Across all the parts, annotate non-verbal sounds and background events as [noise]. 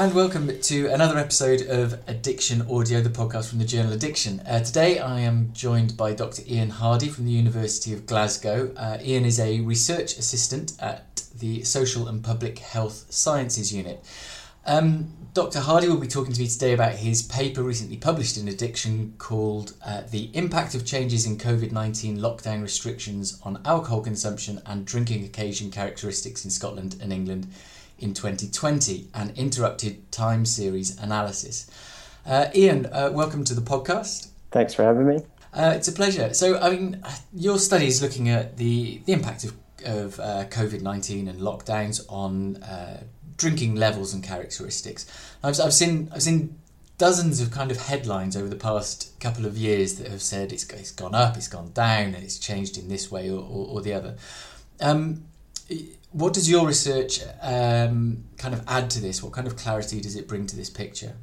and welcome to another episode of Addiction Audio, the podcast from the journal Addiction. Uh, today I am joined by Dr. Ian Hardy from the University of Glasgow. Uh, Ian is a research assistant at the Social and Public Health Sciences Unit. Um, Dr. Hardy will be talking to me today about his paper recently published in Addiction called uh, The Impact of Changes in COVID 19 Lockdown Restrictions on Alcohol Consumption and Drinking Occasion Characteristics in Scotland and England in 2020, an interrupted time series analysis. Uh, Ian, uh, welcome to the podcast. Thanks for having me. Uh, it's a pleasure. So, I mean, your study is looking at the, the impact of, of uh, COVID 19 and lockdowns on uh, drinking levels and characteristics. I've, I've, seen, I've seen dozens of kind of headlines over the past couple of years that have said it's, it's gone up, it's gone down, and it's changed in this way or, or, or the other. Um, what does your research um, kind of add to this? What kind of clarity does it bring to this picture?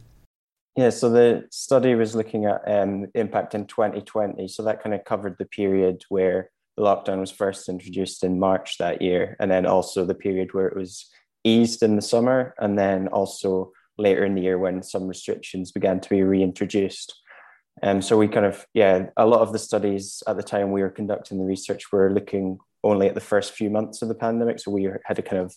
Yeah, so the study was looking at um, impact in 2020. So that kind of covered the period where the lockdown was first introduced in March that year, and then also the period where it was eased in the summer, and then also later in the year when some restrictions began to be reintroduced. And so we kind of, yeah, a lot of the studies at the time we were conducting the research were looking only at the first few months of the pandemic. So we had a kind of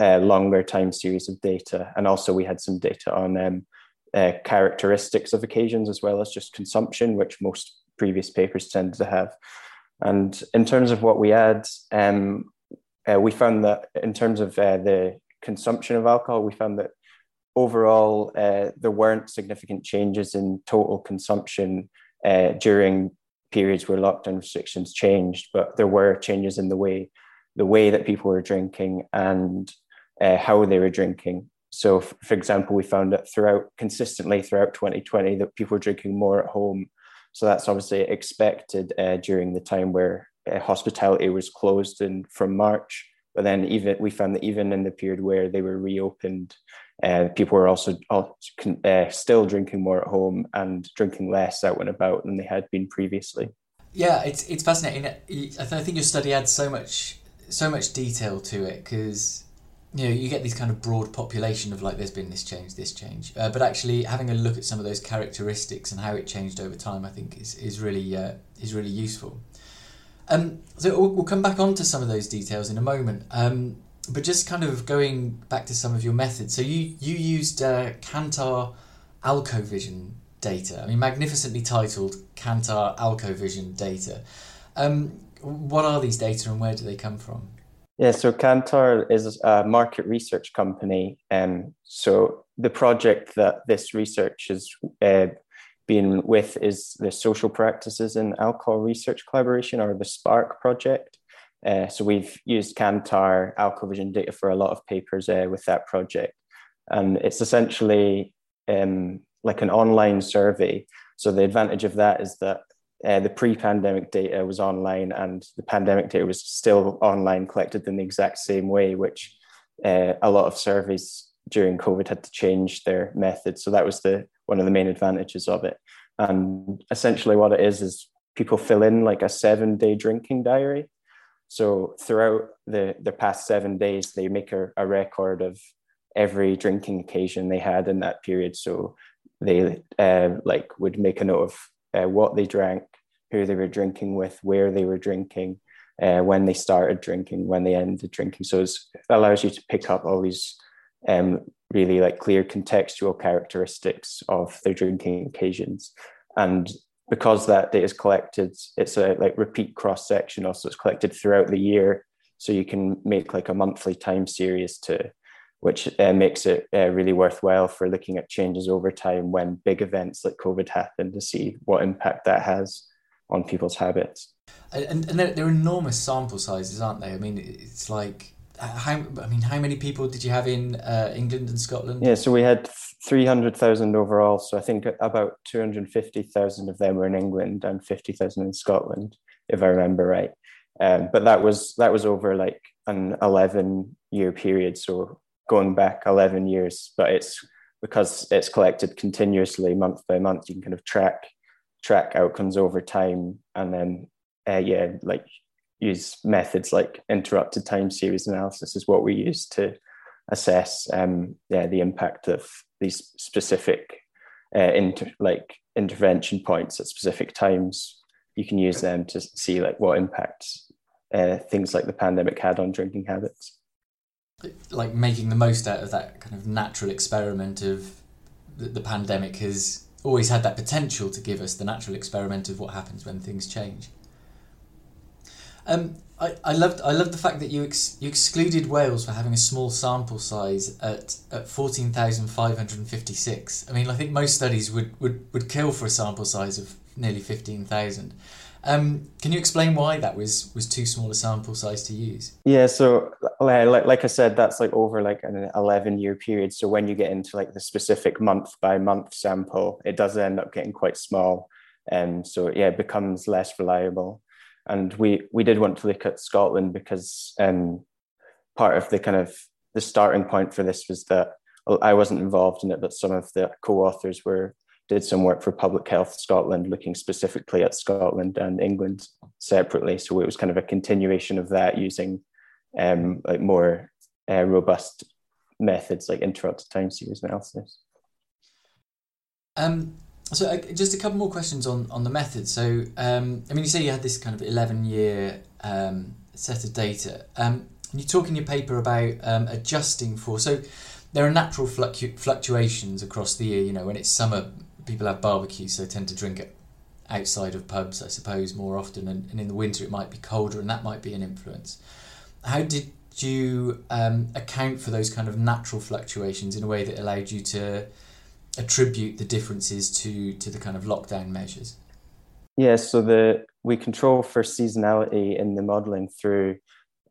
uh, longer time series of data. And also we had some data on um, uh, characteristics of occasions as well as just consumption, which most previous papers tend to have. And in terms of what we had, um, uh, we found that in terms of uh, the consumption of alcohol, we found that overall uh, there weren't significant changes in total consumption uh, during periods where lockdown restrictions changed, but there were changes in the way the way that people were drinking and uh, how they were drinking. So, f- for example, we found that throughout consistently throughout 2020 that people were drinking more at home. So that's obviously expected uh, during the time where uh, hospitality was closed in from March. But then even we found that even in the period where they were reopened, uh, people were also uh, still drinking more at home and drinking less out and about than they had been previously. Yeah, it's it's fascinating. I think your study adds so much so much detail to it because you know you get these kind of broad population of like there's been this change, this change, uh, but actually having a look at some of those characteristics and how it changed over time, I think is is really uh, is really useful. Um, so we'll, we'll come back on to some of those details in a moment. Um, but just kind of going back to some of your methods. So you you used uh, Kantar AlcoVision data. I mean, magnificently titled Kantar AlcoVision data. Um, what are these data and where do they come from? Yeah, so Kantar is a market research company. and um, so the project that this research has uh, been with is the Social Practices in Alcohol Research Collaboration, or the SPARC project. Uh, so we've used Kantar AlcoVision data for a lot of papers uh, with that project. And it's essentially um, like an online survey. So the advantage of that is that uh, the pre-pandemic data was online and the pandemic data was still online collected in the exact same way, which uh, a lot of surveys during COVID had to change their methods. So that was the one of the main advantages of it. And essentially what it is is people fill in like a seven day drinking diary so throughout the, the past seven days, they make a, a record of every drinking occasion they had in that period. So they uh, like would make a note of uh, what they drank, who they were drinking with, where they were drinking, uh, when they started drinking, when they ended drinking. So it allows you to pick up all these um, really like clear contextual characteristics of their drinking occasions. And because that data is collected, it's a like repeat cross section. Also, it's collected throughout the year, so you can make like a monthly time series to, which uh, makes it uh, really worthwhile for looking at changes over time when big events like COVID happen to see what impact that has on people's habits. And, and they're, they're enormous sample sizes, aren't they? I mean, it's like how I mean, how many people did you have in uh, England and Scotland? Yeah, so we had three hundred thousand overall. So I think about two hundred fifty thousand of them were in England and fifty thousand in Scotland, if I remember right. Um, but that was that was over like an eleven year period, so going back eleven years. But it's because it's collected continuously, month by month. You can kind of track track outcomes over time, and then uh, yeah, like use methods like interrupted time series analysis is what we use to assess um, yeah, the impact of these specific uh, inter- like intervention points at specific times. You can use them to see like what impacts uh, things like the pandemic had on drinking habits. Like making the most out of that kind of natural experiment of the, the pandemic has always had that potential to give us the natural experiment of what happens when things change. Um, I, I loved I loved the fact that you ex, you excluded Wales for having a small sample size at, at fourteen thousand five hundred and fifty six. I mean, I think most studies would, would, would kill for a sample size of nearly fifteen thousand. Um, can you explain why that was was too small a sample size to use? Yeah, so like, like I said, that's like over like an eleven year period. So when you get into like the specific month by month sample, it does end up getting quite small, and um, so yeah, it becomes less reliable. And we we did want to look at Scotland because um, part of the kind of the starting point for this was that I wasn't involved in it, but some of the co-authors were did some work for Public Health Scotland, looking specifically at Scotland and England separately. So it was kind of a continuation of that using um, like more uh, robust methods like interrupted time series analysis. Um, so uh, just a couple more questions on, on the method. So um, I mean, you say you had this kind of 11 year um, set of data. Um, you talk in your paper about um, adjusting for, so there are natural fluctu- fluctuations across the year. You know, when it's summer, people have barbecues, so they tend to drink outside of pubs, I suppose, more often. And, and in the winter, it might be colder, and that might be an influence. How did you um, account for those kind of natural fluctuations in a way that allowed you to attribute the differences to to the kind of lockdown measures? Yeah, so the we control for seasonality in the modelling through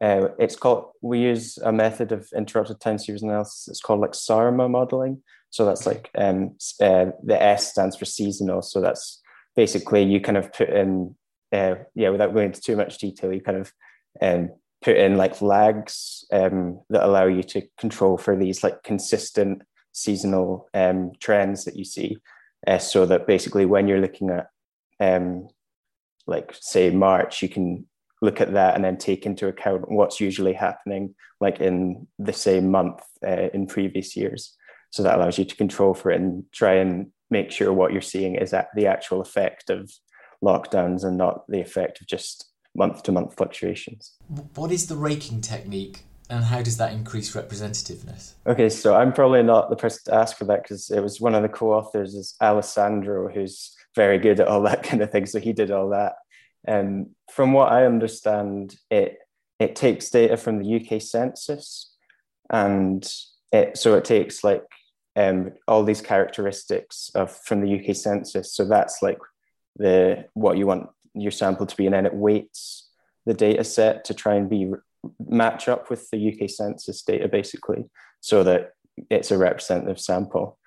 uh, it's called we use a method of interrupted time series analysis. It's called like SARMA modeling. So that's like um, uh, the S stands for seasonal. So that's basically you kind of put in uh, yeah without going into too much detail. You kind of um, put in like lags um, that allow you to control for these like consistent seasonal um, trends that you see. Uh, so that basically when you're looking at um, like say March, you can look at that and then take into account what's usually happening like in the same month uh, in previous years so that allows you to control for it and try and make sure what you're seeing is at the actual effect of lockdowns and not the effect of just month to month fluctuations what is the raking technique and how does that increase representativeness okay so i'm probably not the person to ask for that because it was one of the co-authors is alessandro who's very good at all [laughs] that kind of thing so he did all that and from what I understand, it it takes data from the UK census, and it so it takes like um, all these characteristics of from the UK census. So that's like the what you want your sample to be, and then it weights the data set to try and be match up with the UK census data, basically, so that it's a representative sample.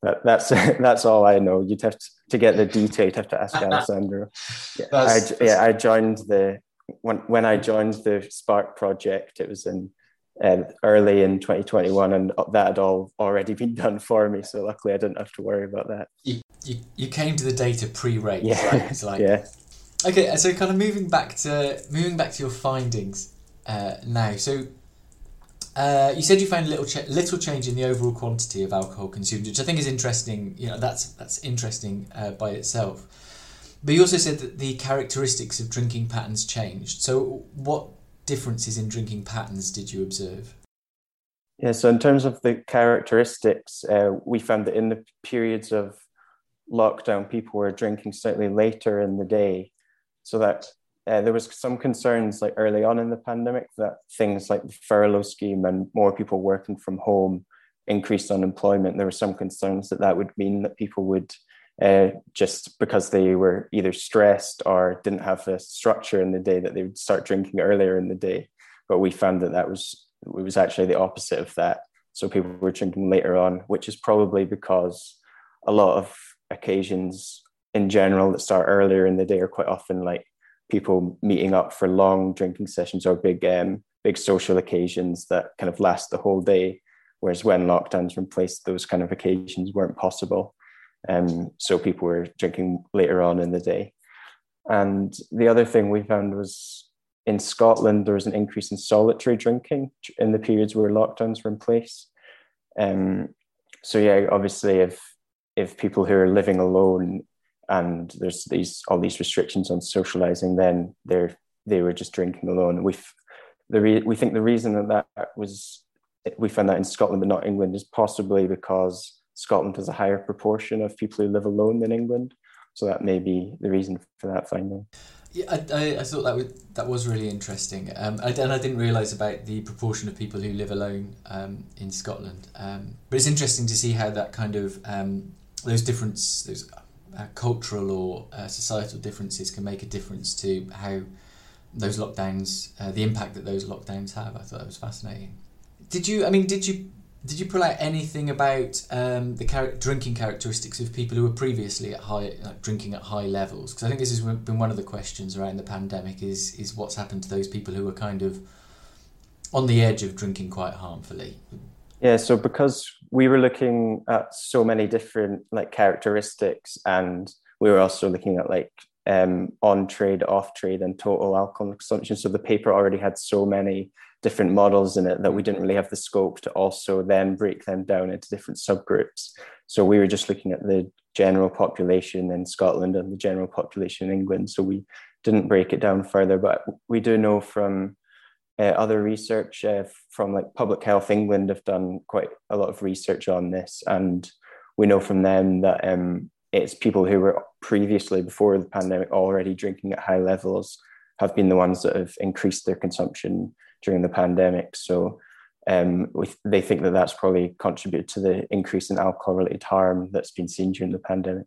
But that's [laughs] that's all I know. You'd have to, to get the detail. You'd have to ask Alessandro. [laughs] Yeah, I, yeah, I joined the when when I joined the SPARC project. It was in uh, early in 2021, and that had all already been done for me. So luckily, I didn't have to worry about that. You you, you came to the data pre-rate. Yeah, right? it's like yeah. Okay, so kind of moving back to moving back to your findings uh, now. So uh, you said you found little little change in the overall quantity of alcohol consumed, which I think is interesting. You know, that's that's interesting uh, by itself. But you also said that the characteristics of drinking patterns changed. So, what differences in drinking patterns did you observe? Yeah, so in terms of the characteristics, uh, we found that in the periods of lockdown, people were drinking slightly later in the day, so that uh, there was some concerns like early on in the pandemic that things like the furlough scheme and more people working from home increased unemployment. There were some concerns that that would mean that people would uh, just because they were either stressed or didn't have a structure in the day that they would start drinking earlier in the day. But we found that that was it was actually the opposite of that. So people were drinking later on, which is probably because a lot of occasions in general that start earlier in the day are quite often like people meeting up for long drinking sessions or big um, big social occasions that kind of last the whole day. Whereas when lockdowns were in place, those kind of occasions weren't possible. Um, so people were drinking later on in the day. And the other thing we found was in Scotland, there was an increase in solitary drinking in the periods where lockdowns were in place. Um, so yeah, obviously, if if people who are living alone and there's these all these restrictions on socializing, then they're they were just drinking alone. We the re- we think the reason that that was we found that in Scotland but not England is possibly because Scotland has a higher proportion of people who live alone than England. So that may be the reason for that finding. Yeah, I, I, I thought that was, that was really interesting. Um, I, and I didn't realise about the proportion of people who live alone um, in Scotland. Um, but it's interesting to see how that kind of, um, those difference, those uh, cultural or uh, societal differences can make a difference to how those lockdowns, uh, the impact that those lockdowns have. I thought that was fascinating. Did you, I mean, did you did you pull out anything about um, the char- drinking characteristics of people who were previously at high like, drinking at high levels? Because I think this has been one of the questions around the pandemic: is is what's happened to those people who were kind of on the edge of drinking quite harmfully? Yeah, so because we were looking at so many different like characteristics, and we were also looking at like um, on trade, off trade, and total alcohol consumption. So the paper already had so many different models in it that we didn't really have the scope to also then break them down into different subgroups. So we were just looking at the general population in Scotland and the general population in England. So we didn't break it down further, but we do know from uh, other research uh, from like Public Health England have done quite a lot of research on this, and we know from them that um, it's people who were previously before the pandemic already drinking at high levels have been the ones that have increased their consumption during the pandemic. So um, we, they think that that's probably contributed to the increase in alcohol-related harm that's been seen during the pandemic.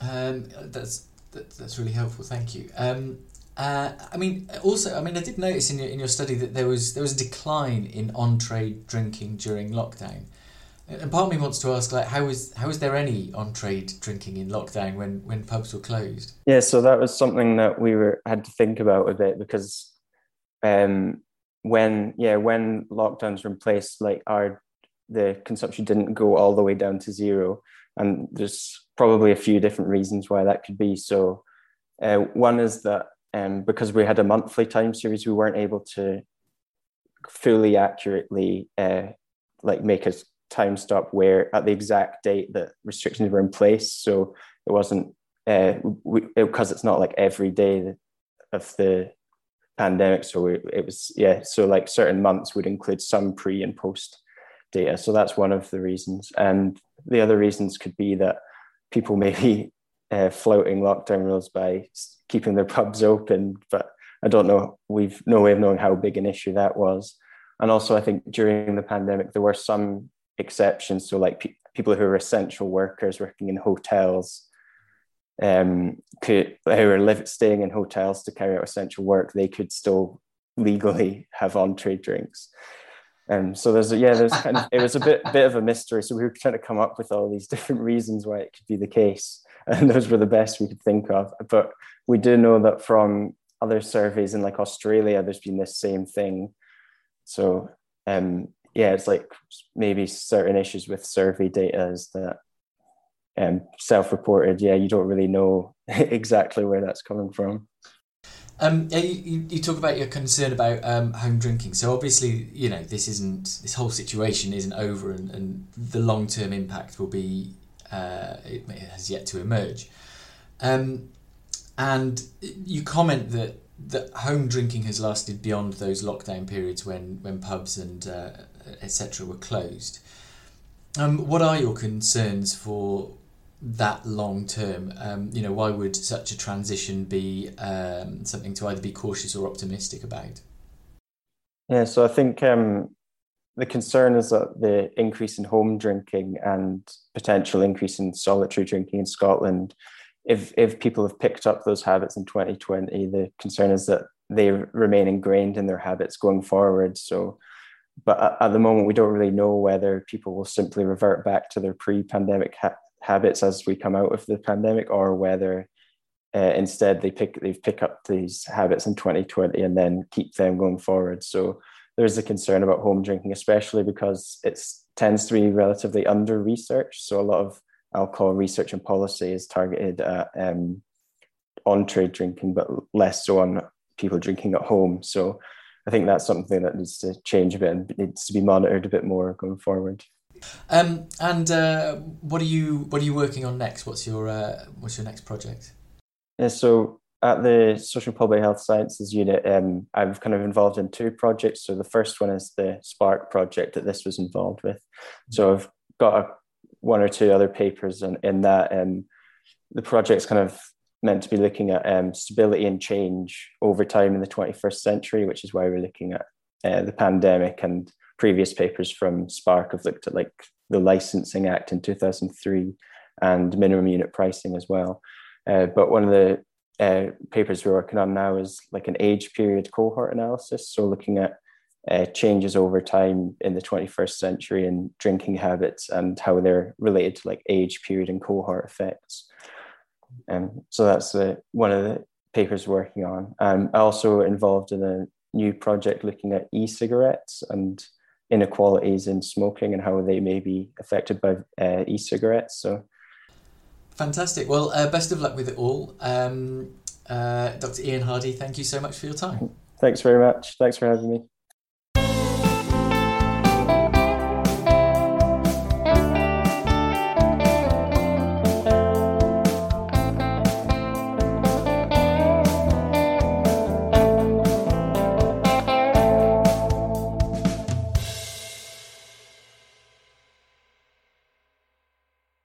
Um, that's that, that's really helpful. Thank you. Um, uh, I mean, also, I mean, I did notice in your in your study that there was there was a decline in on trade drinking during lockdown. And part of me wants to ask, like, how was there any on trade drinking in lockdown when when pubs were closed? Yeah, so that was something that we were had to think about a bit because um, when yeah when lockdowns were in place like our the consumption didn't go all the way down to zero and there's probably a few different reasons why that could be so uh, one is that um, because we had a monthly time series we weren't able to fully accurately uh, like make a time stop where at the exact date that restrictions were in place so it wasn't uh, because it, it's not like every day of the pandemic. So it, it was, yeah, so like certain months would include some pre and post data. So that's one of the reasons. And the other reasons could be that people [laughs] may be uh, floating lockdown rules by keeping their pubs open, but I don't know. We've no way of knowing how big an issue that was. And also, I think during the pandemic, there were some exceptions. So, like pe- people who are essential workers working in hotels um, could, who are staying in hotels to carry out essential work, they could still legally have on trade drinks. Um, so there's yeah, there's kind of it was a bit bit of a mystery. So we were trying to come up with all these different reasons why it could be the case, [laughs] and those were the best we could think of. But we do know that from other surveys in like Australia, there's been this same thing. So um, yeah, it's like maybe certain issues with survey data is that um, self-reported, yeah, you don't really know [laughs] exactly where that's coming from. Um, you, you talk about your concern about um, home drinking. So obviously, you know, this isn't this whole situation isn't over, and, and the long term impact will be uh, it has yet to emerge. Um, and you comment that that home drinking has lasted beyond those lockdown periods when when pubs and uh, etc. were closed. Um, what are your concerns for that long term. Um, you know, why would such a transition be um, something to either be cautious or optimistic about? Yeah, so I think um, the concern is that the increase in home drinking and potential increase in solitary drinking in Scotland, if if people have picked up those habits in 2020, the concern is that they remain ingrained in their habits going forward. So, but at, the moment, we don't really know whether people will simply revert back to their pre-pandemic ha- habits as we come out of the pandemic, or whether uh, instead they pick they pick up these habits in 2020 and then keep them going forward. So there's a concern about home drinking, especially because it tends to be relatively under researched. So a lot of alcohol research and policy is targeted at um, on trade drinking, but less so on people drinking at home. So I think that's something that needs to change a bit and needs to be monitored a bit more going forward. Um, and uh, what are you what are you working on next? What's your uh, what's your next project? Yeah, so at the Social and Public Health Sciences Unit, um, I'm kind of involved in two projects. So the first one is the SPARC project that this was involved with. So I've got a, one or two other papers in, in that. Um, the project's kind of meant to be looking at um, stability and change over time in the 21st century, which is why we're looking at uh, the pandemic and previous papers from SPARC have looked at like the Licensing Act in 2003 and minimum unit pricing as well. Uh, but one of the uh, papers we're working on now is like an age period cohort analysis. So looking at uh, changes over time in the 21st century in drinking habits and how they're related to like age period and cohort effects. Um, so that's the, one of the papers working on. I'm also involved in a new project looking at e-cigarettes and inequalities in smoking and how they may be affected by uh, e-cigarettes. So, fantastic. Well, uh, best of luck with it all, um, uh, Dr. Ian Hardy. Thank you so much for your time. Thanks very much. Thanks for having me.